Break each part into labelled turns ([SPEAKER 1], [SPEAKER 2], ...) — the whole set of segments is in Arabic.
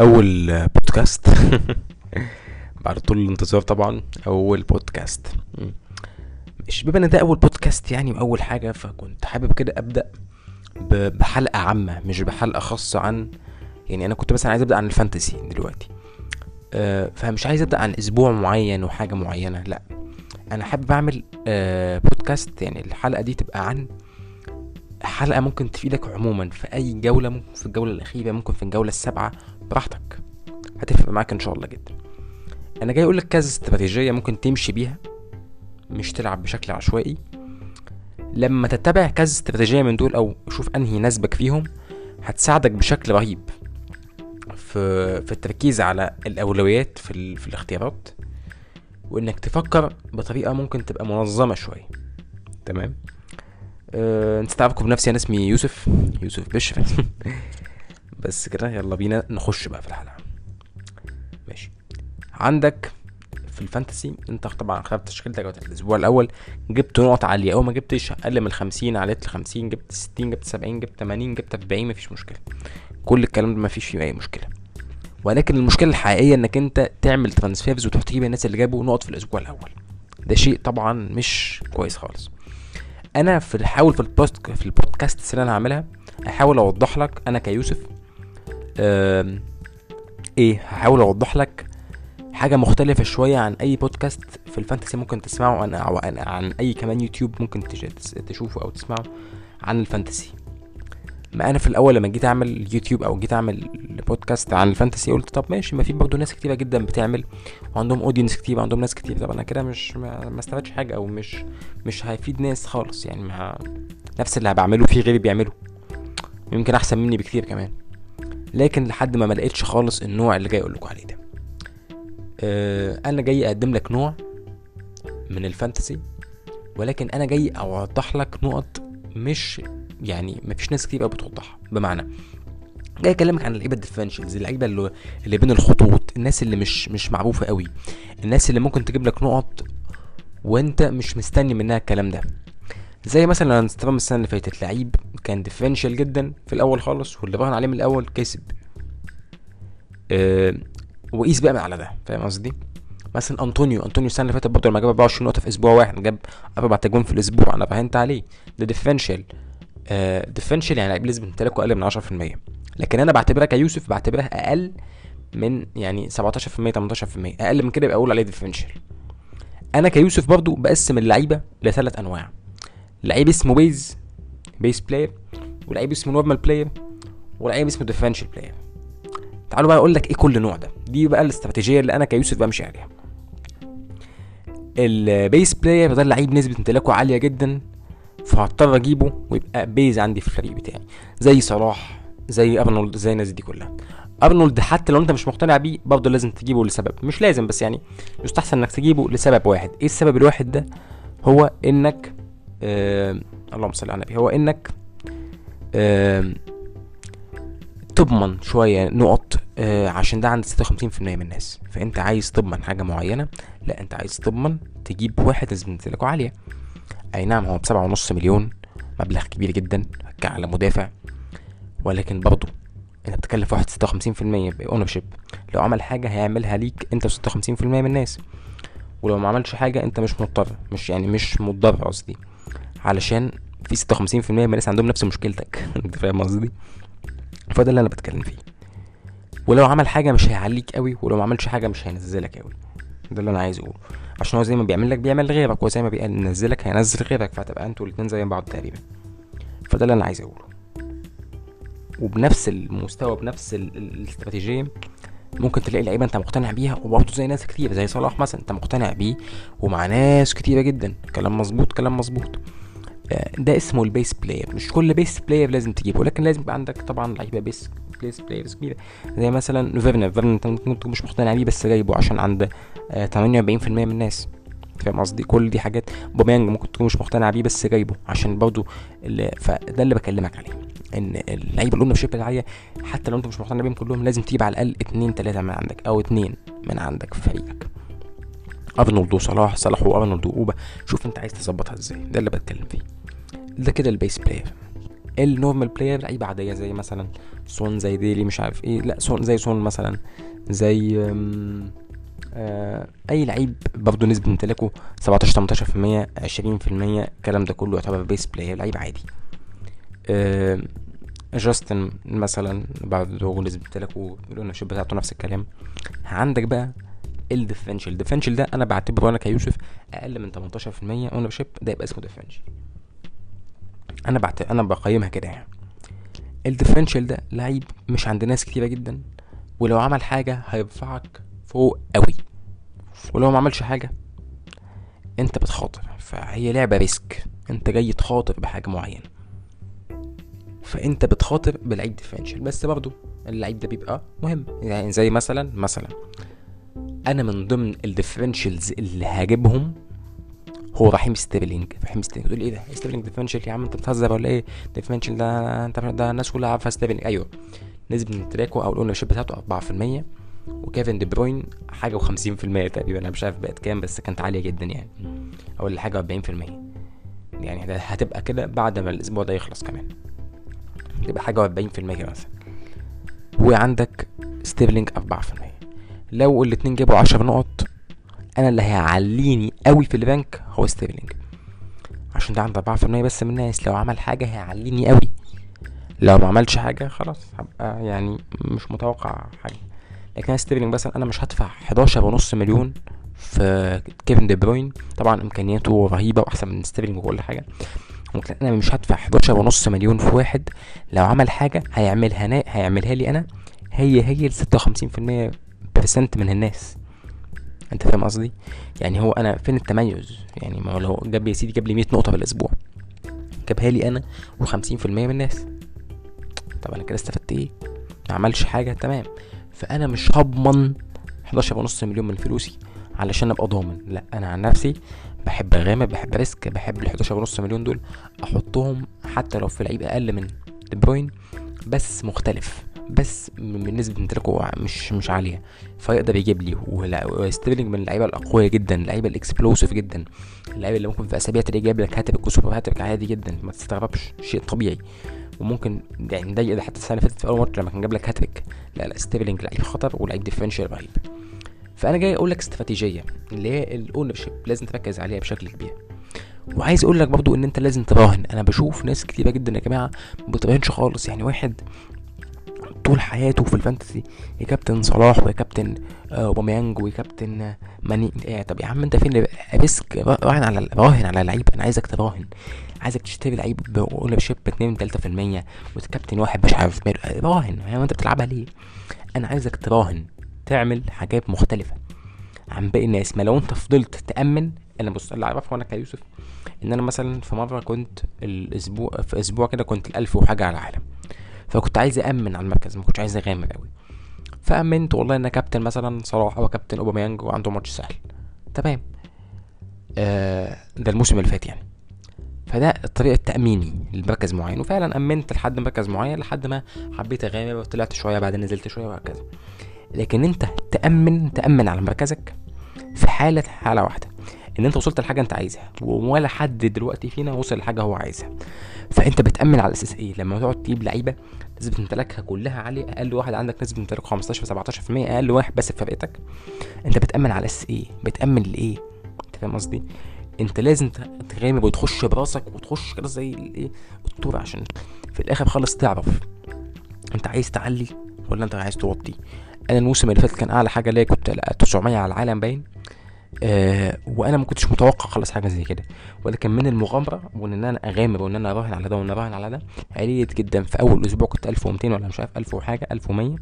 [SPEAKER 1] أول بودكاست بعد طول الانتظار طبعا أول بودكاست. مش بما إن ده أول بودكاست يعني وأول حاجة فكنت حابب كده أبدأ بحلقة عامة مش بحلقة خاصة عن يعني أنا كنت مثلا عايز أبدأ عن الفانتسي دلوقتي. أه فمش عايز أبدأ عن أسبوع معين وحاجة معينة لأ. أنا حابب أعمل أه بودكاست يعني الحلقة دي تبقى عن حلقة ممكن تفيدك عموما في أي جولة ممكن في الجولة الأخيرة ممكن في الجولة السابعة براحتك. هتفرق معاك إن شاء الله جدا. أنا جاي أقول لك كذا استراتيجية ممكن تمشي بيها مش تلعب بشكل عشوائي. لما تتبع كذا استراتيجية من دول أو شوف أنهي يناسبك فيهم هتساعدك بشكل رهيب في في التركيز على الأولويات في, ال... في الاختيارات. وإنك تفكر بطريقة ممكن تبقى منظمة شوية. تمام؟ أه... أنت تعرفكم بنفسي أنا اسمي يوسف يوسف بشر. بس كده يلا بينا نخش بقى في الحلقة. ماشي. عندك في ال fantasy انت طبعا خدت تشكيلتك بتاعت الأسبوع الأول جبت نقط عالية. أو ما جبتش أقل من 50 عليت ل 50 جبت 60 جبت 70 جبت 80 جبت 40 مفيش مشكلة. كل الكلام ده مفيش فيه أي مشكلة. ولكن المشكلة الحقيقية إنك أنت تعمل transfers وتروح تجيب الناس اللي جابوا نقط في الأسبوع الأول. ده شيء طبعا مش كويس خالص. أنا في الحاول في في البودكاست اللي أنا هعملها أحاول أوضح لك أنا كيوسف إيه هحاول أوضح لك حاجة مختلفة شوية عن أي بودكاست في ال fantasy ممكن تسمعه عن أو عن, عن أي كمان يوتيوب ممكن تشوفه أو تسمعه عن ال fantasy. ما أنا في الأول لما جيت أعمل يوتيوب أو جيت أعمل بودكاست عن ال fantasy قلت طب ماشي ما في برضه ناس كتيرة جدا بتعمل وعندهم audience كتير وعندهم ناس كتير. طب أنا كده مش ما, ما استفادش حاجة أو مش مش هيفيد ناس خالص يعني ما نفس اللي بعمله في غيري بيعمله. يمكن أحسن مني بكتير كمان. لكن لحد ما ما لقيتش خالص النوع اللي جاي أقول لكم عليه ده. آه، أنا جاي أقدم لك نوع من ال fantasy ولكن أنا جاي أوضح لك نقط مش يعني مفيش ناس كتير بتوضحها. بمعنى جاي أكلمك عن اللعيبة ال differentials اللعيبة اللي, اللي بين الخطوط الناس اللي مش مش معروفة قوي الناس اللي ممكن تجيب لك نقط وأنت مش مستني منها الكلام ده. زي مثلا انستغرام السنة اللي فاتت لعيب كان differential جدا في الأول خالص واللي راهن عليه من الأول كسب. أه وقيس بقى من على ده فاهم قصدي؟ مثلا أنطونيو أنطونيو السنة اللي فاتت برضه لما جاب 24 نقطة في أسبوع واحد جاب أربع تجوان في الأسبوع أنا راهنت عليه. ده differential آه differential يعني لعيب نسبه امتلاكه أقل من 10% لكن أنا بعتبرها كيوسف بعتبرها أقل من يعني 17% 18% أقل من كده يبقى أقول عليه differential أنا كيوسف برضو بقسم اللعيبة لثلاث أنواع. لعيب اسمه base base player ولعيب اسمه normal player ولعيب اسمه differential player تعالوا بقى أقول لك إيه كل نوع ده. دي بقى الاستراتيجية اللي أنا كيوسف بمشي عليها. ال base player ده اللعيب نسبة امتلاكه عالية جدا فهضطر أجيبه ويبقى base عندي في الفريق بتاعي. زي صلاح زي أرنولد زي الناس دي كلها. أرنولد حتى لو أنت مش مقتنع بيه برضه لازم تجيبه لسبب. مش لازم بس يعني يستحسن إنك تجيبه لسبب واحد. إيه السبب الواحد ده؟ هو إنك آه اللهم صل على النبي هو إنك آه تضمن شوية نقط آه عشان ده عند 56% من الناس. فأنت عايز تضمن حاجة معينة لا أنت عايز تضمن تجيب واحد نسبه امتلاكه عالية. أي نعم هو بسبعة ونص مليون مبلغ كبير جدا على مدافع. ولكن برضه أنت بتتكلم في واحد ستة وخمسين في المية اونرشيب لو عمل حاجة هيعملها ليك أنت وستة وخمسين في المية من الناس. ولو ما عملش حاجة أنت مش مضطر مش يعني مش مضطر قصدي. علشان في ستة وخمسين في المية من الناس عندهم نفس مشكلتك. انت فاهم قصدي؟ فده اللي أنا بتكلم فيه. ولو عمل حاجة مش هيعليك قوي ولو ما عملش حاجة مش هينزلك قوي. ده اللي أنا عايز اقوله. عشان هو زي ما بيعمل لك بيعمل لغيرك وزي ما بينزلك هينزل غيرك فهتبقى أنتوا الاتنين زي بعض تقريبا. فده اللي أنا عايز اقوله. وبنفس المستوى بنفس ال- ال- الاستراتيجية ممكن تلاقي لعيبة انت مقتنع بيها وبرضه زي ناس كتير زي صلاح مثلا انت مقتنع بيه ومع ناس كتيرة جدا. كلام مظبوط كلام مظبوط. ده اسمه ال base player. مش كل base player لازم تجيبه لكن لازم يبقى عندك طبعا لعيبة base base players كبيرة. زي مثلا فيرنر فيرنر انت ممكن تكون مش مقتنع بيه بس جايبه عشان عند آه، 48% من الناس. فاهم قصدي؟ كل دي حاجات أوباميانج ممكن تكون مش مقتنع بيه بس جايبه عشان برضه فده اللي بكلمك عليه إن اللعيبة ال ownership العاليه حتى لو انت مش مقتنع بيهم كلهم لازم تجيب على الأقل اتنين تلاتة من عندك أو اتنين من عندك في فريقك. ارنولد وصلاح صلاح وارنولد واوبا شوف انت عايز تظبطها إزاي ده اللي بتكلم فيه. ده كده ال base player ال normal player لعيبه عاديه زي مثلا سون زي ديلي مش عارف إيه لا سون زي سون مثلا زي آه أي لعيب برضه نسبة امتلاكه 17 18% 20% الكلام ده كله يعتبر base player لعيب عادي. آه جاستن مثلا برضه نسبة امتلاكه ال ownership بتاعته نفس الكلام. عندك بقى ال differential ال differential ده أنا بعتبره أنا كيوسف أقل من 18% ownership ده يبقى اسمه differential أنا بعت... أنا بقيمها كده يعني. ال differential ده لعيب مش عند ناس كتيرة جدا ولو عمل حاجة هيرفعك فوق قوي. ولو ما عملش حاجة أنت بتخاطر. فهي لعبة risk. أنت جاي تخاطر بحاجة معينة. فأنت بتخاطر بلعيب differential بس برضو اللعيب ده بيبقى مهم. يعني زي مثلا مثلا أنا من ضمن ال differentials اللي هجيبهم هو رحيم ستيرلينج. رحيم ستيرلينج. تقول إيه ده؟ ستيرلينج؟ differential يا عم أنت بتهزر ولا إيه؟ differential ده أنت ده الناس كلها عارفة ستيرلينج. أيوه. نسبة امتلاكه أو ال ownership بتاعته 4% وكيفن دي بروين حاجة و50% تقريبا. أنا مش عارف بقت كام بس كانت عالية جدا يعني. أو حاجة 40% يعني ده هتبقى كده بعد ما الأسبوع ده يخلص كمان. تبقى حاجة و40% مثلا. وعندك ستيرلينج 4% لو الاتنين جابوا 10 نقط أنا اللي هيعليني قوي في البنك هو ستيرلينج. عشان ده عنده 4% بس من الناس. لو عمل حاجة هيعليني قوي. لو ما عملش حاجة خلاص هبقى يعني مش متوقع حاجة. لكن أنا ستيرلينج مثلا أنا مش هدفع 11 ونص مليون في كيفن دي بروين. طبعا إمكانياته رهيبة وأحسن من ستيرلينج وكل حاجة. ممكن أنا مش هدفع 11 ونص مليون في واحد. لو عمل حاجة هيعملها. هيعملها لي أنا. هي هي ال 56% percent من الناس. أنت فاهم قصدي؟ يعني هو أنا فين التميز؟ يعني ما هو لو جاب يا سيدي جاب لي 100 نقطة في الأسبوع. جابها لي أنا و50% من الناس. طب أنا كده استفدت إيه؟ ما عملش حاجة تمام. فأنا مش هضمن 11 ونص مليون من فلوسي علشان أبقى ضامن. لا أنا عن نفسي بحب أغامر بحب risk بحب ال 11 ونص مليون دول. أحطهم حتى لو في لعيب أقل من دي بروين بس مختلف. بس من نسبة امتلاكه مش مش عالية. فيقدر يجيب لي وستيرلينج من اللعيبة الأقوياء جدا اللعيبة ال explosive جدا. اللعيبة اللي ممكن في أسابيع تلاقيه جايب لك هاتريك وسوبر هاتريك عادي جدا ما تستغربش شيء طبيعي. وممكن يعني ده حتى السنة اللي فاتت في أول ماتش لما كان جاب لك هاتريك. لا لا ستيرلينج لعيب خطر ولعيب differential رهيب. فأنا جاي أقول لك استراتيجية اللي هي ال ownership لازم تركز عليها بشكل كبير. وعايز أقول لك برضو إن أنت لازم تراهن. أنا بشوف ناس كتيرة جدا يا جماعة ما بتراهنش خالص. يعني واحد طول حياته في ال fantasy. يا كابتن صلاح ويا كابتن آه، اوباميانج ويا كابتن آه، ماني. إيه طب يا عم انت فين؟ risk راهن على راهن على لعيب أنا عايزك تراهن. عايزك تشتري لعيب ب ownership 2 3% وتكابتن واحد مش عارف راهن. هو انت بتلعبها ليه؟ أنا عايزك تراهن. تعمل حاجات مختلفة عن باقي الناس. ما لو انت فضلت تأمن أنا بص اللي اعرفه أنا كيوسف ان أنا مثلا في مرة كنت الأسبوع في أسبوع كده كنت الألف وحاجة على العالم. فكنت عايز امن على المركز ما كنتش عايز أغامر قوي فأمنت والله إن كابتن مثلا صلاح أو كابتن أوباميانج وعنده ماتش سهل. تمام. آه ده الموسم اللي فات يعني. فده طريقة تأميني لمركز معين. وفعلا أمنت لحد مركز معين لحد ما حبيت أغامر وطلعت شوية بعدين نزلت شوية وهكذا. لكن أنت تأمن تأمن على مركزك في حالة حالة واحدة. إن أنت وصلت لحاجة أنت عايزها ولا حد دلوقتي فينا وصل لحاجة هو عايزها. فأنت بتأمن على أساس إيه؟ لما تقعد تجيب لعيبة نسبة امتلاكها كلها عالية أقل واحد عندك نسبة امتلاك 15 17% أقل واحد بس في فرقتك. أنت بتأمن على أساس إيه؟ بتأمن لإيه؟ أنت فاهم قصدي؟ أنت لازم تغامر وتخش براسك وتخش كده زي الإيه؟ الطور عشان في الآخر خالص تعرف أنت عايز تعلي ولا أنت عايز توطي. أنا الموسم اللي فات كان أعلى حاجة ليا كنت 900 على العالم باين. آه وأنا ما كنتش متوقع خالص حاجة زي كده. ولكن من المغامرة وإن أنا أغامر وإن أنا أراهن على ده وإن أراهن على ده عليت جدا. في أول أسبوع كنت 1200 ولا مش عارف 1000 وحاجة 1100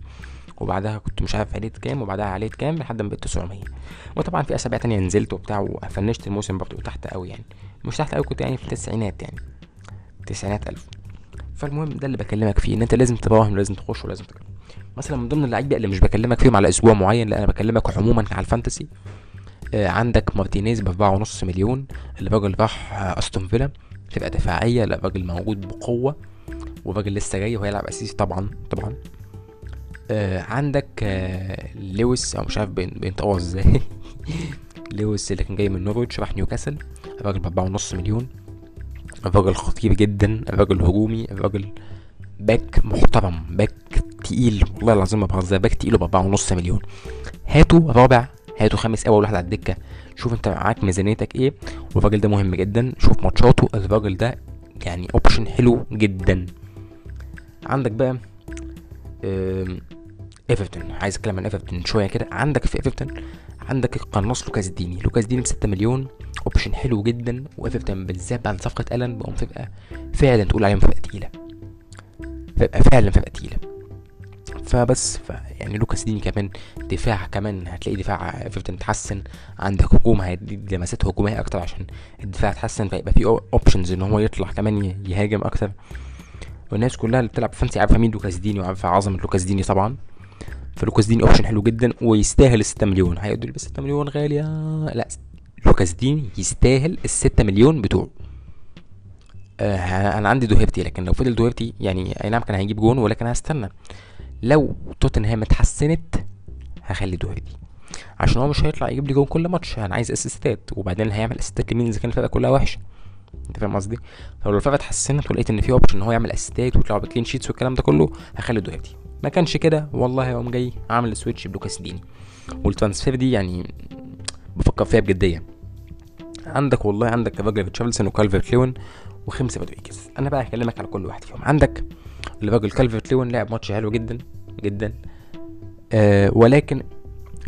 [SPEAKER 1] وبعدها كنت مش عارف عليت كام وبعدها عليت كام لحد ما بقيت 900 وطبعا في أسابيع تانية نزلت وبتاع وفنشت الموسم برضه تحت قوي يعني. مش تحت قوي كنت يعني في التسعينات يعني. تسعينات ألف. فالمهم ده اللي بكلمك فيه إن أنت لازم تراهن ولازم تخش ولازم تجرب مثلا من ضمن اللعيبه اللي مش بكلمك فيهم على أسبوع معين لا أنا بكلمك عموما على ال fantasy عندك مارتينيز بأربعة ونص مليون. الراجل راح آه أستون فيلا فرقة دفاعية لا الراجل موجود بقوة والراجل لسه جاي وهيلعب أساسي طبعا طبعا. آه عندك آه لويس أو مش عارف بينطقوها إزاي. لويس اللي كان جاي من نورويتش راح نيوكاسل. الراجل بأربعة ونص مليون. الراجل خطير جدا الراجل هجومي الراجل باك محترم باك تقيل والله العظيم ما بهزر باك تقيل بأربعة ونص مليون. هاتوا رابع هاتوا خامس اول واحد على الدكة. شوف انت معاك ميزانيتك إيه. والراجل ده مهم جدا. شوف ماتشاته. الراجل ده يعني option حلو جدا. عندك بقى ايفرتون عايز أتكلم عن ايفرتون شوية كده. عندك في ايفرتون عندك القناص لوكاس ديني. لوكاس ديني ب 6 مليون. option حلو جدا. وايفرتون بالذات بعد صفقة ألان بقوا تبقى فعلا تقول عليهم فرقه تقيلة. فرقه فعلا فرقه تقيلة. فبس يعني لوكاس ديني كمان دفاع كمان هتلاقي دفاع إيفرتون اتحسن. عندك هجوم هيديك لمسات هجومية أكتر عشان الدفاع اتحسن فيبقى في options إن هو يطلع كمان يهاجم أكتر. والناس كلها اللي بتلعب fantasy عارفة مين لوكاس ديني وعارفة عظمة لوكاس ديني طبعا. فلوكاس ديني option حلو جدا ويستاهل ال 6 مليون. هيقول بس 6 مليون غاليه لا لوكاس ديني يستاهل ال 6 مليون بتوعه. آه أنا عندي دوهيرتي لكن لو فضل دوهيرتي يعني أي نعم كان هيجيب جون ولكن هستنى. لو توتنهام اتحسنت هخلي دوهيرتي عشان هو مش هيطلع يجيب لي جون كل ماتش أنا عايز اسيستات وبعدين هيعمل اسيستات لمين إذا كان الفرقة كلها وحشة. أنت فاهم قصدي؟ فلو الفرقة اتحسنت ولقيت إن في option إن هو يعمل اسيستات ويطلع ب clean sheets والكلام ده كله هخلي دوهيرتي ما كانش كده والله هقوم جاي عامل switch بلوكاس ديني. وال transfer دي يعني بفكر فيها بجدية. عندك والله عندك راجل ريتشارلسون وكالفرت ليون وخاميس رودريجيز أنا بقى هكلمك على كل واحد فيهم. عندك الراجل كالفرت ليون لعب ماتش حلو جدا جدا. آه ولكن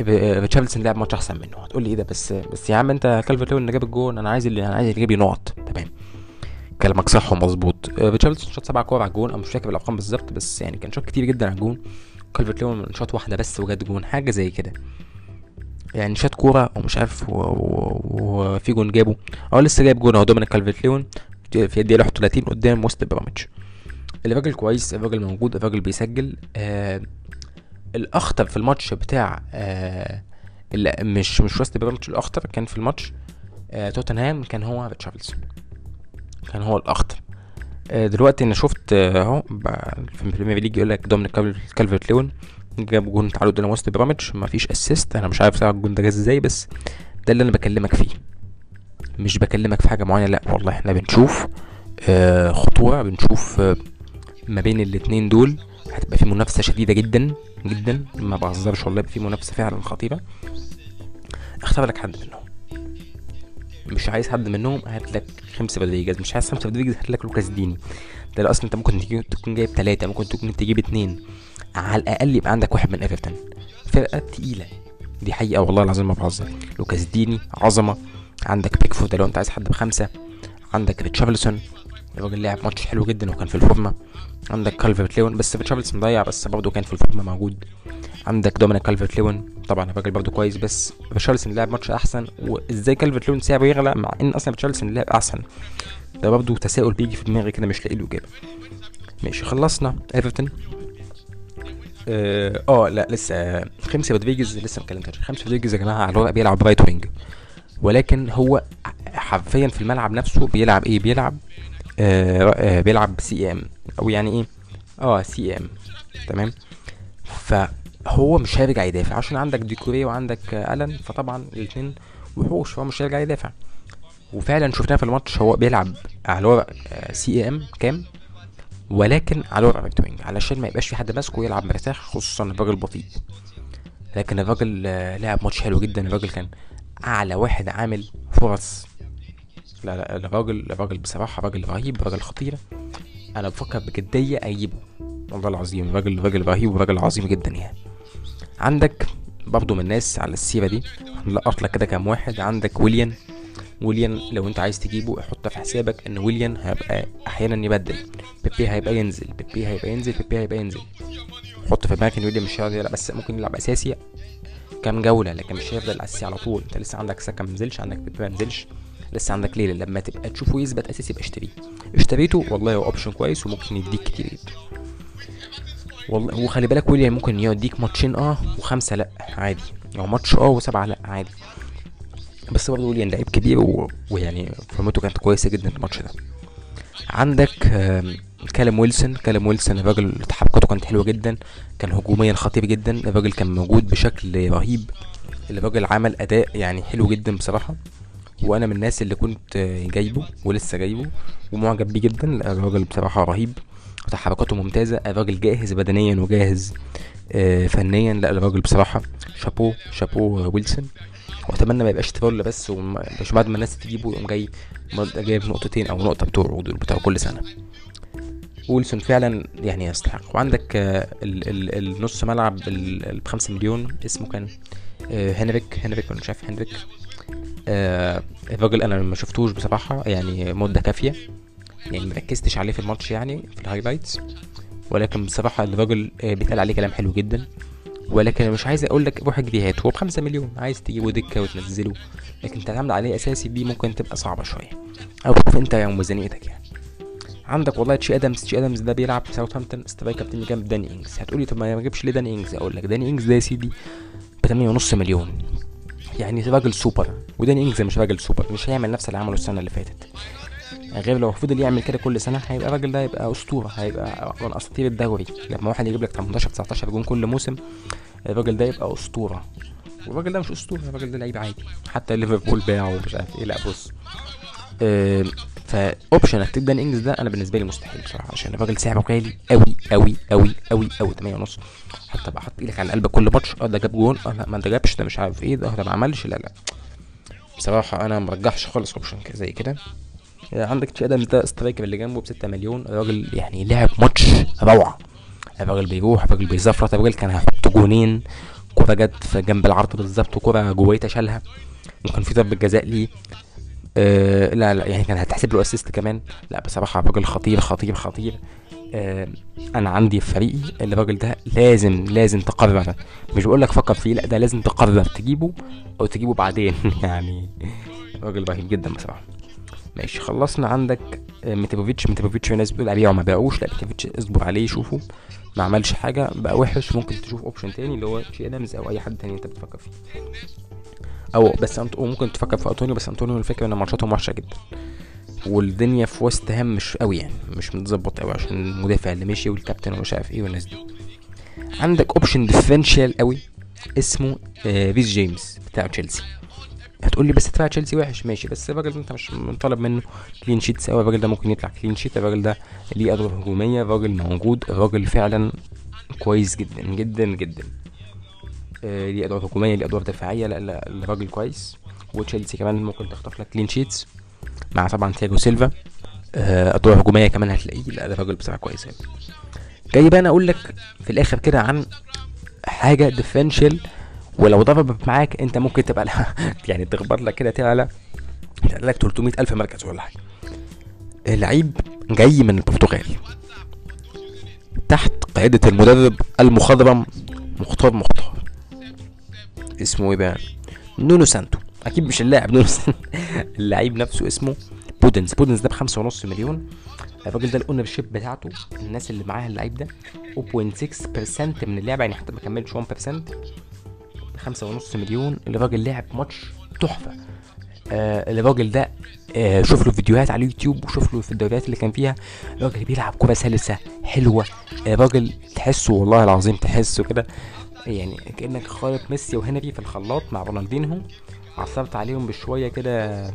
[SPEAKER 1] ريتشارلسون لعب ماتش أحسن منه. هتقول لي إيه ده؟ بس بس يا عم أنت كالفرت ليون اللي جاب الجون أنا عايز اللي أنا عايز اللي يجيب لي نقط. تمام. كلامك صح ومظبوط. آه، ريتشارلسون شاط سبع كور على الجون أنا مش فاكر الارقام بالظبط بس يعني كان شوط كتير جدا على الجون. كالفرت ليون شاط واحدة بس وجات جون حاجة زي كده. يعني شاط كورة ومش عارف وفي جون جابه. أه لسه جايب جون أهو دومينيك كالفرت ليون في الدقيقة 31 قدام ويست بروميتش الراجل كويس الراجل موجود الراجل بيسجل. آه الأخطر في الماتش بتاع آه مش مش ويست بروميتش الأخطر كان في الماتش آه توتنهام كان هو ريتشارلسون. كان هو الأخطر. آه دلوقتي أنا شفت آه، أهو في البريمير ليج يقول لك دومينيك كالف- كالفرت ليون جاب جون تعادل قدام ويست بروميتش. مفيش assist أنا مش عارف صراحة الجون ده إزاي بس ده اللي أنا بكلمك فيه. مش بكلمك في حاجة معينة لأ والله إحنا بنشوف آه خطورة بنشوف آه ما بين الاتنين دول هتبقى في منافسة شديدة جدا جدا. ما بهزرش والله في منافسة فعلا خطيرة. اختار لك حد منهم. مش عايز حد منهم هات لك خاميس رودريجيز. مش عايز خاميس رودريجيز هات لك لوكاس ديني. ده أصلا أنت ممكن تجيب تكون جايب ثلاثة ممكن تكون تجيب اتنين. على الأقل يبقى عندك واحد من إيفرتون. فرقة تقيلة. دي حقيقة والله العظيم ما بهزر. لوكاس ديني عظمة. عندك بيكفورد لو أنت عايز حد بخمسة. عندك ريتشارلسون. الراجل لعب ماتش حلو جدا وكان في الفورمة. عندك كالفرت ليون بس ريتشارلسون ضيع بس برضه كان في الفورمة موجود. عندك دومينيك كالفرت ليون طبعا الراجل برضه كويس بس ريتشارلسون لعب ماتش أحسن. وإزاي كالفرت ليون سعره يغلى؟ مع إن أصلا ريتشارلسون لعب أحسن. ده برضه تساؤل بيجي في دماغي كده مش لاقي له إجابة. ماشي خلصنا. إيفرتون. آه آه، لا لسه. خاميس رودريجيز لسه ما اتكلمتش. خاميس رودريجيز يا جماعة على الورق بيلعب right wing ولكن هو حرفيا في الملعب نفسه بيلعب إيه؟ بيلعب آه آه بيلعب CM. أو يعني إيه؟ آه CM. تمام؟ فهو مش هيرجع يدافع. عشان عندك دوكوري وعندك آه ألن فطبعا الاثنين وحوش فهو مش هيرجع يدافع. وفعلا شفناه في الماتش هو بيلعب على ورق CM. CAM؟ ولكن على ورق right wing علشان ما يبقاش في حد ماسكه يلعب مرتاح خصوصا الراجل بطيء. لكن الراجل آه، لعب ماتش حلو جدا. الراجل كان أعلى واحد عامل فرص لا لا الراجل الراجل بصراحة راجل رهيب راجل خطير. أنا بفكر بجدية أجيبه. والله العظيم راجل راجل رهيب وراجل عظيم جدا يعني. عندك برضه من الناس على السيرة دي هنلقط لك كده كام واحد. عندك ويليان. ويليان لو أنت عايز تجيبه حط في حسابك إن ويليان هيبقى أحيانا يبدل. بيبي هيبقى ينزل بيبي هيبقى ينزل بيبي هيبقى ينزل. حط في دماغك إن ويليام مش هيقعد يلعب بس ممكن يلعب أساسي. كام جولة لكن مش هيفضل أساسي على طول. أنت لسه عندك ساكا منزلش عندك بيبي منزلش لسه عندك ليلة لما تبقى تشوفه يثبت أساسي يبقى اشتريه. اشتريته والله هو option كويس وممكن يديك كتير. والله وخلي بالك ويليان ممكن يديك ماتشين آه وخمسة لأ عادي. أو ماتش آه وسبعة لأ عادي. بس برضه ويليان لعيب كبير و... ويعني فورمته كانت كويسة جدا الماتش ده. عندك كالم ويلسون. كالم ويلسون الراجل تحركاته كانت حلوة جدا كان هجوميا خطير جدا. الراجل كان موجود بشكل رهيب. الراجل عمل أداء يعني حلو جدا بصراحة. وأنا من الناس اللي كنت جايبه ولسه جايبه ومعجب بيه جدا. الراجل بصراحة رهيب وتحركاته ممتازة. الراجل جاهز بدنيا وجاهز آه فنيا. لا الراجل بصراحة شابو شابو ويلسون. وأتمنى ما يبقاش ترول بس ومش بعد ما الناس تجيبه يقوم جاي جايب نقطتين أو نقطة بتوعه بتوع كل سنة. ويلسون فعلا يعني يستحق. وعندك آه، ال ال النص ملعب بخمسة مليون. اسمه كان آه، هندريك. هندريك ولا مش عارف هندريك. الراجل أنا ما شفتوش بصراحة يعني مدة كافية يعني مركزتش عليه في الماتش يعني في ال highlights ولكن بصراحة الراجل بيتقال عليه كلام حلو جدا. ولكن مش عايز أقول لك روح اجري هات هو بخمسة مليون عايز تجيبه دكة وتنزله. لكن تعتمد عليه أساسي دي ممكن تبقى صعبة شوية. أو شوف أنت يا ميزانيتك يعني. عندك والله تشي آدمز تشي آدمز ده بيلعب في ساوثهامبتون striker تاني جنب داني إنجز. هتقولي طب ما اجيبش ليه داني إنجز؟ أقول لك داني إنجز ده يا سيدي ب 8.5 مليون. يعني راجل سوبر وداني انجز مش راجل سوبر مش هيعمل نفس اللي عمله السنة اللي فاتت. غير لو فضل يعمل كده كل سنة هيبقى الراجل ده هيبقى أسطورة هيبقى من اساطير الدوري. لما واحد يجيب لك 18 19 جون كل موسم الراجل ده يبقى أسطورة. والراجل ده مش أسطورة الراجل ده لعيب عادي. حتى ليفربول باعه ومش عارف إيه لا بص. أه ف option إنك تبدأ إنجز ده أنا بالنسبة لي مستحيل بصراحة عشان الراجل سعره غالي قوي قوي قوي قوي قوي 8 ونص. حتى بقى حط إيدك على قلبك كل ماتش آه ده جاب جون آه لا ما أنت جابش ده مش عارف إيه ده ما عملش لا لا. بصراحة أنا مرجحش خالص option زي كده. عندك تشي آدمز ده striker اللي جنبه ب 6 مليون الراجل يعني لعب ماتش روعة. الراجل بيروح الراجل بيزفرط الراجل كان هيحط جونين كورة جت في جنب العرض بالظبط وكورة جوايتا شالها وكان في ضربة جزاء ليه. آه لا لا يعني كان هتحسب له assist كمان. لا بصراحة الراجل خطير خطير خطير. آه أنا عندي في فريقي الراجل ده لازم لازم تقرر. مش بقول لك فكر فيه لا ده لازم تقرر تجيبه أو تجيبه بعدين. يعني راجل رهيب جدا بصراحة. ماشي خلصنا عندك آه، ميتروفيتش في ناس بتقول ابيعه ما باعوش لا ميتروفيتش اصبر عليه شوفه. ما عملش حاجة بقى وحش. ممكن تشوف option تاني اللي هو تشي ادمز أو أي حد تاني أنت بتفكر فيه. أو بس انت ممكن تفكر في أنطونيو بس أنطونيو الفكرة إن ماتشاتهم وحشه جدا. والدنيا في وست هام مش قوي يعني مش متظبط قوي عشان المدافع اللي مشي والكابتن ومش عارف إيه والناس دي. عندك option differential قوي اسمه آه جيمس بتاع تشيلسي. هتقول لي بس دفاع تشيلسي وحش؟ ماشي بس الراجل أنت مش مطالب منه. clean sheets قوي الراجل ده ممكن يطلع clean sheet الراجل ده ليه أدوار هجومية الراجل موجود الراجل فعلا كويس جدا جدا جدا. ليه أدوار هجوميه ليه أدوار دفاعية لا لا الراجل كويس. وتشيلسي كمان ممكن تخطف لك clean sheets مع طبعا تياجو سيلفا. آه أدوار هجوميه كمان هتلاقيه لا ده راجل بصراحة كويس يعني. جاي بقى أنا أقول لك في الآخر كده عن حاجة differential ولو ضربت معاك أنت ممكن تبقى يعني تخبط لك كده تعلى تعلى لك 300 ألف مركز ولا حاجة. اللعيب جاي من البرتغال. تحت قيادة المدرب المخضرم مختار مختار. اسمه إيه بقى؟ نونو سانتو. أكيد مش اللاعب نونو سانتو. اللعيب نفسه اسمه بودنس. بودنس ده بخمسة ونص مليون. الراجل ده ال ownership بتاعته الناس اللي معاها اللعيب ده 0.6% من اللعبة. يعني حتى ما كملش 1% خمسة ونص مليون. الراجل لعب ماتش تحفة. آه الراجل ده آه شوف له فيديوهات على اليوتيوب وشوف له في الدوريات اللي كان فيها. الراجل بيلعب كرة سلسة حلوة. الراجل تحسه والله العظيم تحسه كده يعني كأنك خالط ميسي وهنري في الخلاط مع رونالدينهو. عصرت عليهم بشوية كده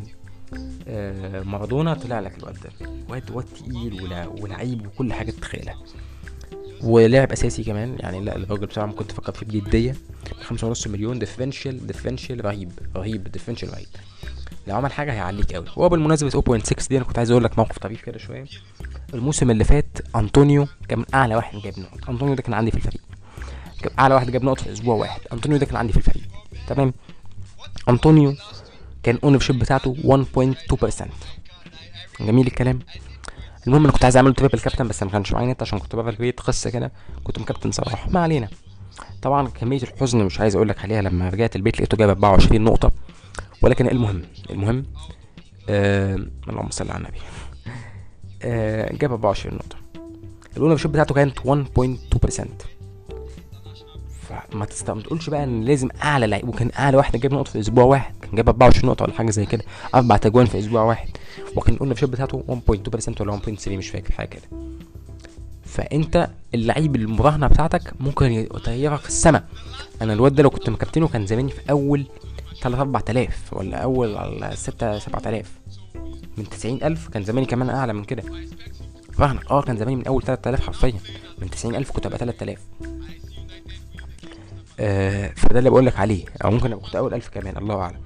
[SPEAKER 1] آه مارادونا طلع لك الواد ده. واد واد تقيل ولعيب وكل حاجة تتخيلها. ولعب أساسي كمان يعني لا الراجل بصراحة ممكن تفكر فيه بجديه خمسة ونص مليون differential differential رهيب رهيب differential رهيب. لو عمل حاجة هيعليك قوي هو بالمناسبة 0.6 دي أنا كنت عايز أقول لك موقف طريف كده شوية. الموسم اللي فات أنطونيو كان من أعلى واحد جايب نقط. أنطونيو ده كان عندي في الفريق. أعلى واحد جاب نقط في أسبوع واحد. أنطونيو ده كان عندي في الفريق. تمام؟ أنطونيو كان ownership بتاعته 1.2% جميل الكلام. المهم أنا كنت عايز اعمل triple captain بس ما كانش معايا نت عشان كنت بقى في البيت قصة كده. كنت مكابتن صراحة ما علينا. طبعا كمية الحزن مش عايز أقول لك عليها. لما رجعت البيت لقيته جايب 24 نقطة. ولكن المهم المهم آه اللهم صل على النبي. آه جاب 24 نقطة. ال ownership بتاعته كانت 1.2% فما تست... ما تقولش بقى إن لازم أعلى لعيب. وكان أعلى واحد جاب نقطة في أسبوع واحد. كان جاب 24 نقطة ولا حاجة زي كده. أربع تجوان في أسبوع واحد. وكان قلنا الشوت بتاعته 1.2% ولا 1.3 مش فاكر حاجة كده. فأنت اللعيب المراهنة بتاعتك ممكن يطيرك في السماء. أنا الواد ده لو كنت مكابتنه كان زماني في أول 3 4000 ولا أول على 6 7000 من 90000 كان زماني كمان أعلى من كده. فاهمك آه كان زماني من أول 3000 حرفيا. من 90000 كنت أبقى 3000 آه فده اللي بقول لك عليه. أو ممكن أبقى كنت اول 1000 كمان الله أعلم.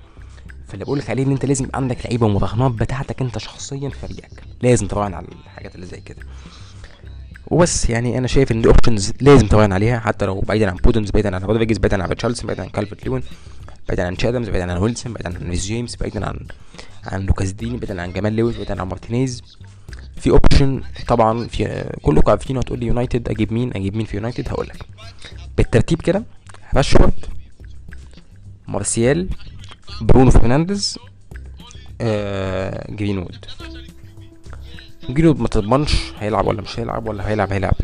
[SPEAKER 1] فاللي بقول لك عليه إن أنت لازم يبقى عندك لعيبة ومراهنات بتاعتك أنت شخصيا في فريقك لازم طبعا على الحاجات اللي زي كده. وبس يعني أنا شايف إن دي options لازم تراهن عليها حتى لو بعيدا عن بودنز بعيدا عن رودريجز بعيدا عن ريتشاردسون بعيدا عن كالفرت لوين بعيدا عن تشي آدمز بعيدا عن ويلسون بعيدا عن ريس جيمس بعيدا عن عن لوكاس ديني بعيدا عن جمال لويس بعيدا عن مارتينيز. في option طبعا في كلكم عارفين هتقول لي يونايتد أجيب مين؟ أجيب مين في يونايتد؟ هقول لك بالترتيب كده راشفورد مارسيال برونو فرنانديز آه جرينوود جرينوود ما تضمنش هيلعب ولا مش هيلعب ولا هيلعب هيلعب.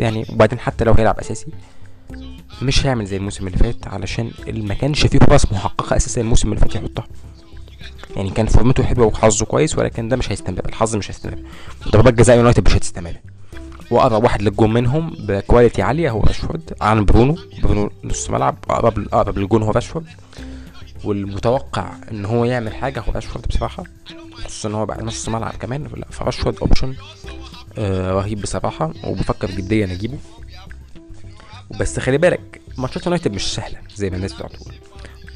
[SPEAKER 1] يعني وبعدين حتى لو هيلعب أساسي مش هيعمل زي الموسم اللي فات علشان ما كانش فيه فرص محققة أساسا الموسم اللي فات يحطها. يعني كان فورمته حلوة وحظه كويس ولكن ده مش هيستمر الحظ مش هيستمر. ضربات جزاء يونايتد مش هتستمر. وأقرب واحد للجون منهم ب quality عالية هو راشفورد. عن برونو. برونو نص ملعب. أقرب أقرب للجون هو راشفورد. والمتوقع إن هو يعمل حاجة هو راشفورد بصراحة. خصوصا إن هو بقى نص ملعب كمان. فراشفورد option آه رهيب بصراحة. وبفكر جديا أجيبه. بس خلي بالك ماتشات يونايتد مش سهلة زي ما الناس بتقعد تقول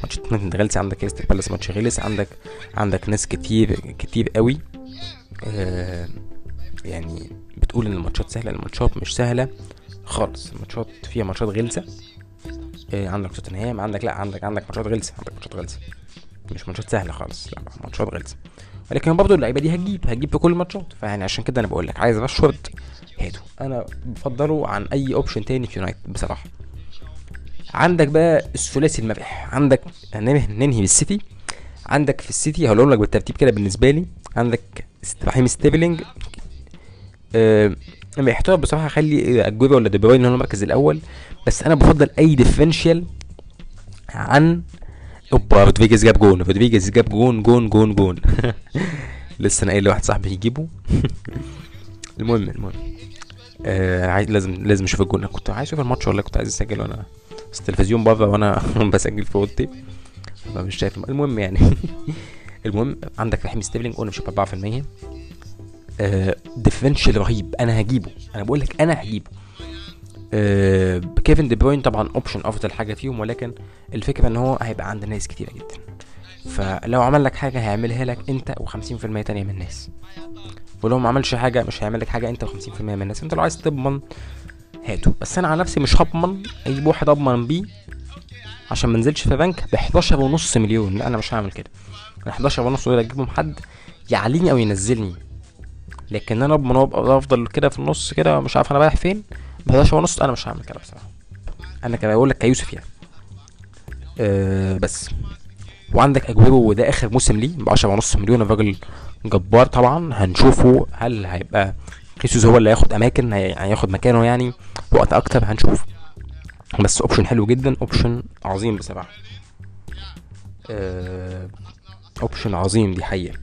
[SPEAKER 1] ماتشات يونايتد غلسه عندك كريستال بالاس ماتش غلس. عندك عندك ناس كتير كتير قوي. آه يعني بتقول إن الماتشات سهلة الماتشات مش سهلة خالص. الماتشات فيها ماتشات غلسة. آه عندك توتنهام عندك لا عندك عندك ماتشات غلسة عندك ماتشات غلسة. مش ماتشات سهلة خالص لا ماتشات غلسة. ولكن برضه اللعيبة دي هتجيب هتجيب في كل الماتشات. فيعني عشان كده أنا بقول لك عايز راشفورد هاته أنا بفضله عن أي option تاني في يونايتد بصراحة. عندك بقى الثلاثي المرح عندك ننهي بالسيتي. عندك في السيتي هقول لك بالترتيب كده بالنسبة لي. عندك رحيم ستيرلينج أه محتار بصراحة أخلي أجوبة ولا دي بروين هو المركز الأول بس أنا بفضل أي differential عن أوبا. رودريجيز جاب جون رودريجيز جاب جون جون جون جون. لسه أنا قايل لواحد صاحبي يجيبه. المهم المهم. آه عايز لازم لازم أشوف الجون. أنا كنت عايز أشوف الماتش ولا كنت عايز أسجل وأنا بس التلفزيون بره وأنا بسجل في أوضتي. فمش شايف المهم يعني. المهم عندك رحيم ستيرلينج ownership 4% آه differential رهيب. أنا هجيبه. أنا بقول لك أنا هجيبه. آه كيفن دي بروين طبعا option أفضل حاجة فيهم ولكن الفكرة إن هو هيبقى عند ناس كتيرة جدا. فلو عمل لك حاجة هيعملها لك أنت و50% تانية من الناس. ولو ما عملش حاجة مش هيعمل لك حاجة أنت و50% من الناس. أنت لو عايز تضمن هاته. بس أنا على نفسي مش هضمن أجيب واحد أضمن بيه عشان ما انزلش في بنك ب 11 ونص مليون. لا أنا مش هعمل كده. ال 11 ونص أجيبهم حد يعليني أو ينزلني. لكن أنا اضمن وابقى افضل كده في النص كده مش عارف أنا رايح فين. ب 11 ونص أنا مش هعمل كده بصراحة. أنا كده بقول لك كيوسف يعني. أه بس. وعندك اجوبه وده آخر موسم ليه ب 10 ونص مليون. الراجل جبار طبعا. هنشوفه هل هيبقى خيسوس هو اللي هياخد أماكن هياخد مكانه يعني وقت أكتر هنشوف. بس option حلو جدا option عظيم بصراحة. option عظيم دي حقيقة.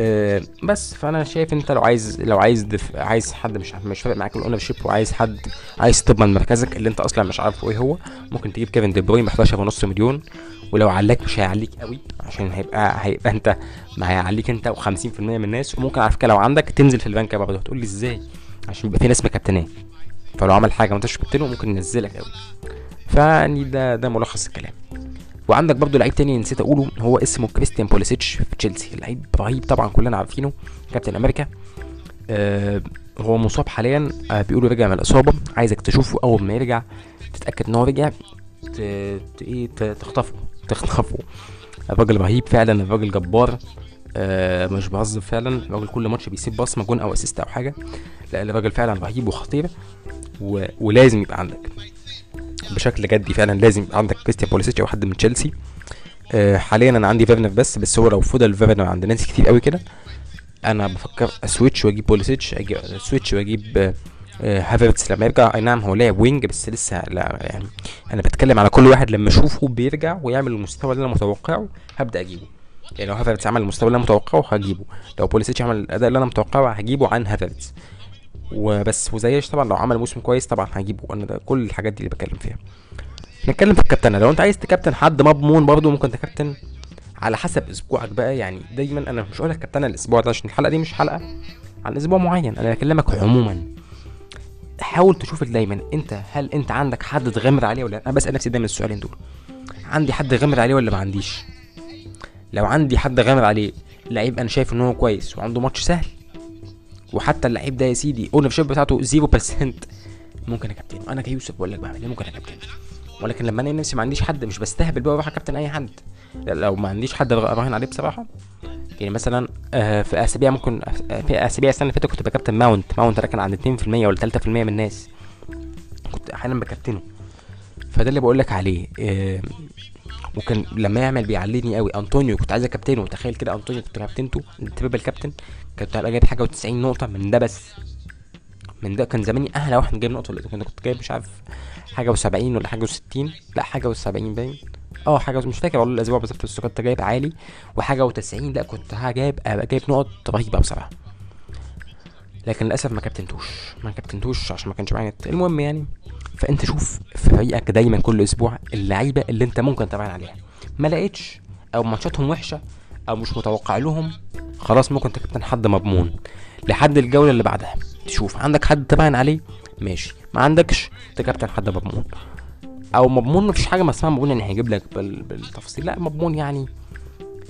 [SPEAKER 1] أه بس. فأنا شايف أنت لو عايز لو عايز دف... عايز حد مش مش فارق معاك ال ownership وعايز حد عايز تضمن مركزك اللي أنت أصلا مش عارفه إيه هو ممكن تجيب كيفن دي بروين ب 11 ونص مليون. ولو علاك مش هيعليك قوي عشان هيبقى هيبقى أنت ما هيعليك أنت و50% من الناس. وممكن على فكرة لو عندك تنزل في البنك برضه هتقول لي إزاي؟ عشان يبقى في ناس مكابتناه فلو عمل حاجة ما انتش ممكن ينزلك قوي. فيعني ده ده ملخص الكلام. وعندك برضه لعيب تاني نسيت أقوله هو اسمه كريستيان بوليسيتش في تشيلسي. لعيب رهيب طبعا كلنا عارفينه كابتن أمريكا. آه هو مصاب حاليا آه بيقولوا رجع من الإصابة. عايزك تشوفه أول ما يرجع تتأكد إن هو رجع إيه تخطفه تخطفه. الراجل رهيب فعلا الراجل جبار. آه مش بهزر فعلا الراجل كل ماتش بيسيب بصمة جون أو assist أو حاجة. لا الراجل فعلا رهيب وخطير و... ولازم يبقى عندك. بشكل جدي فعلا لازم عندك كريستيان بوليسيتش أو حد من تشيلسي. آه حاليا أنا عندي فيرنر بس بس هو لو فضل فيرنر عند ناس كتير قوي كده أنا بفكر أ switch وأجيب بوليسيتش أجيب أ switch وأجيب آه هافرتس لما يرجع. أي نعم هو لاعب wing بس لسه لا يعني أنا بتكلم على كل واحد لما أشوفه بيرجع ويعمل المستوى اللي أنا متوقعه هبدأ أجيبه. يعني لو هافرتس عمل المستوى اللي أنا متوقعه هجيبه. لو بوليسيتش عمل الأداء اللي أنا متوقعه هجيبه عن هافرتس وبس. وزياش طبعا لو عمل موسم كويس طبعا هجيبه. أنا ده كل الحاجات دي اللي بتكلم فيها. نتكلم في الكابتنه لو أنت عايز تكابتن حد مضمون برضه ممكن تكابتن على حسب أسبوعك بقى. يعني دايما أنا مش هقول لك كابتنه الأسبوع ده عشان الحلقة دي مش حلقة على أسبوع معين. أنا بكلمك عموما. حاول تشوف دايما أنت هل أنت عندك حد تغامر عليه ولا لأ؟ أنا بسأل نفسي دايما السؤالين دول. عندي حد غامر عليه ولا ما عنديش؟ لو عندي حد غامر عليه لعيب أنا شايف إن هو كويس وعنده ماتش سهل وحتى اللعيب ده يا سيدي ownership بتاعته 0% ممكن اكابتنه أنا كيوسف بقول لك بعمل إيه ممكن اكابتنه ولكن لما أنا نفسي ما عنديش حد مش بستهبل بقى وأروح اكابتن أي حد. لو ما عنديش حد اراهن عليه بصراحة. يعني مثلا آه، في أسابيع ممكن آه، في أسابيع السنة اللي فاتت كنت بكابتن ماونت. ماونت كان عند 2% ولا 3% من الناس. كنت أحيانا بكابتنه. فده اللي بقول لك عليه. آه، وكان لما يعمل بيعليني قوي أنطونيو كنت عايز أكابتنه. تخيل كده أنطونيو كنت كابتنته. triple captain كنت هبقى جايب حاجة و90 نقطة من ده بس. من ده كان زماني أعلى واحد جايب نقطة كنت كنت جايب مش عارف حاجة و70 ولا حاجة و60 لا حاجة و70 باين. آه حاجة مش فاكر والله الأسبوع بالظبط بس كنت جايب عالي. وحاجة و90 لا كنت جايب أبقى جايب نقط رهيبة بصراحة. لكن للأسف ما كابتنتوش. ما كابتنتوش عشان ما كانش معايا المهم يعني فأنت شوف في فريقك دايما كل أسبوع اللعيبة اللي أنت ممكن تراهن عليها. ما لقيتش أو ماتشاتهم وحشة أو مش متوقع لهم. خلاص ممكن تكابتن حد مضمون. لحد الجولة اللي بعدها. تشوف عندك حد تراهن عليه؟ ماشي. ما عندكش؟ تكابتن حد مضمون. أو مضمون مفيش حاجة ما اسمها مضمون يعني هيجيب لك بال... بالتفاصيل لا مضمون يعني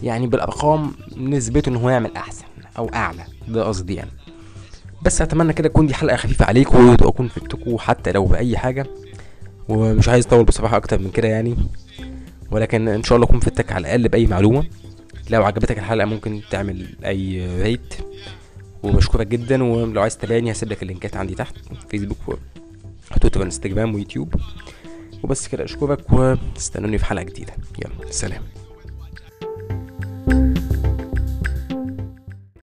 [SPEAKER 1] يعني بالأرقام نسبته إن هو يعمل أحسن أو أعلى. ده قصدي يعني. بس أتمنى كده تكون دي حلقة خفيفة عليكم وأكون فدتكم حتى لو بأي حاجة. ومش عايز أطول بصراحة أكتر من كده يعني. ولكن إن شاء الله أكون فدتك على الأقل بأي معلومة. لو عجبتك الحلقة ممكن تعمل أي ريت وبشكرك جدا ولو عايز تتابعني هسيب لك اللينكات عندي تحت فيسبوك وتويتر وانستجرام ويوتيوب وبس كده أشكرك وأستنوني في حلقة جديدة. يلا سلام. thank you